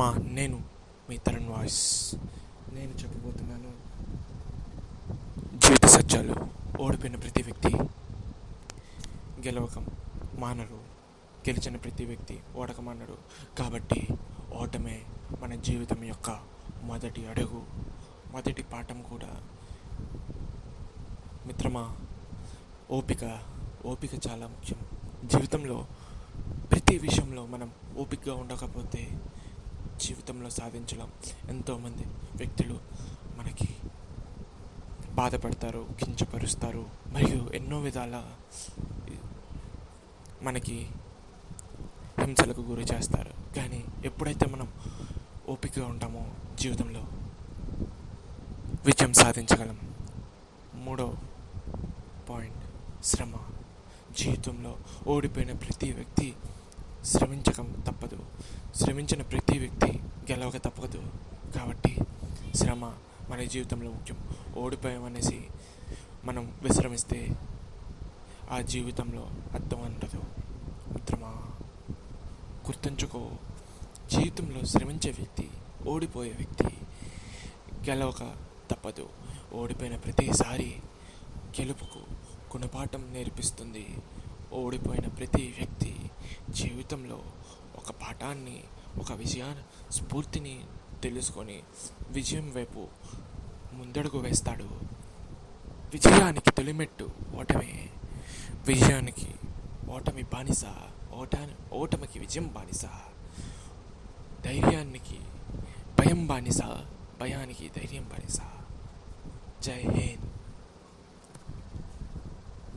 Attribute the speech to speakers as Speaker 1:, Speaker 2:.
Speaker 1: మిత్రమా నేను మీ తరుణ్ వాయిస్. నేను చెప్పబోతున్నాను జీవిత సత్యాలు ఓడిపోయిన ప్రతి వ్యక్తి గెలవకం మానరు గెలిచిన ప్రతి వ్యక్తి ఓడక మానరు కాబట్టి ఓటమే మన జీవితం యొక్క మొదటి అడుగు మొదటి పాఠం కూడా. మిత్రమా ఓపిక ఓపిక చాలా ముఖ్యం. జీవితంలో ప్రతి విషయంలో మనం ఓపికగా ఉండకపోతే జీవితంలో సాధించడం ఎంతోమంది వ్యక్తులు మనకి బాధపడతారు కించపరుస్తారు మరియు ఎన్నో విధాల మనకి హింసలకు గురి చేస్తారు. కానీ ఎప్పుడైతే మనం ఓపికగా ఉంటామో జీవితంలో విజయం సాధించగలం. మూడో పాయింట్ శ్రమ. జీవితంలో ఓడిపోయిన ప్రతి వ్యక్తి శ్రమించకం తప్పదు. శ్రమించిన ప్రతి వ్యక్తి గెలవక తప్పదు. కాబట్టి శ్రమ మన జీవితంలో ముఖ్యం. ఓడిపోయామనేసి మనం విశ్రమిస్తే ఆ జీవితంలో అర్థం ఉండదు. మిత్రమా గుర్తుంచుకో. జీవితంలో శ్రమించే వ్యక్తి ఓడిపోయే వ్యక్తి గెలవక తప్పదు. ఓడిపోయిన ప్రతిసారి గెలుపుకు గుణపాఠం నేర్పిస్తుంది. ఓడిపోయిన ప్రతి వ్యక్తి జీవితంలో ఒక పాఠాన్ని ఒక విజయాన్ని స్ఫూర్తిని తెలుసుకొని విజయం వైపు ముందడుగు వేస్తాడు. విజయానికి తొలిమెట్టు ఓటమే. విజయానికి ఓటమి బానిస ఓట ఓటమికి విజయం బానిస. ధైర్యానికి భయం బానిస భయానికి ధైర్యం బానిస. జై హింద్.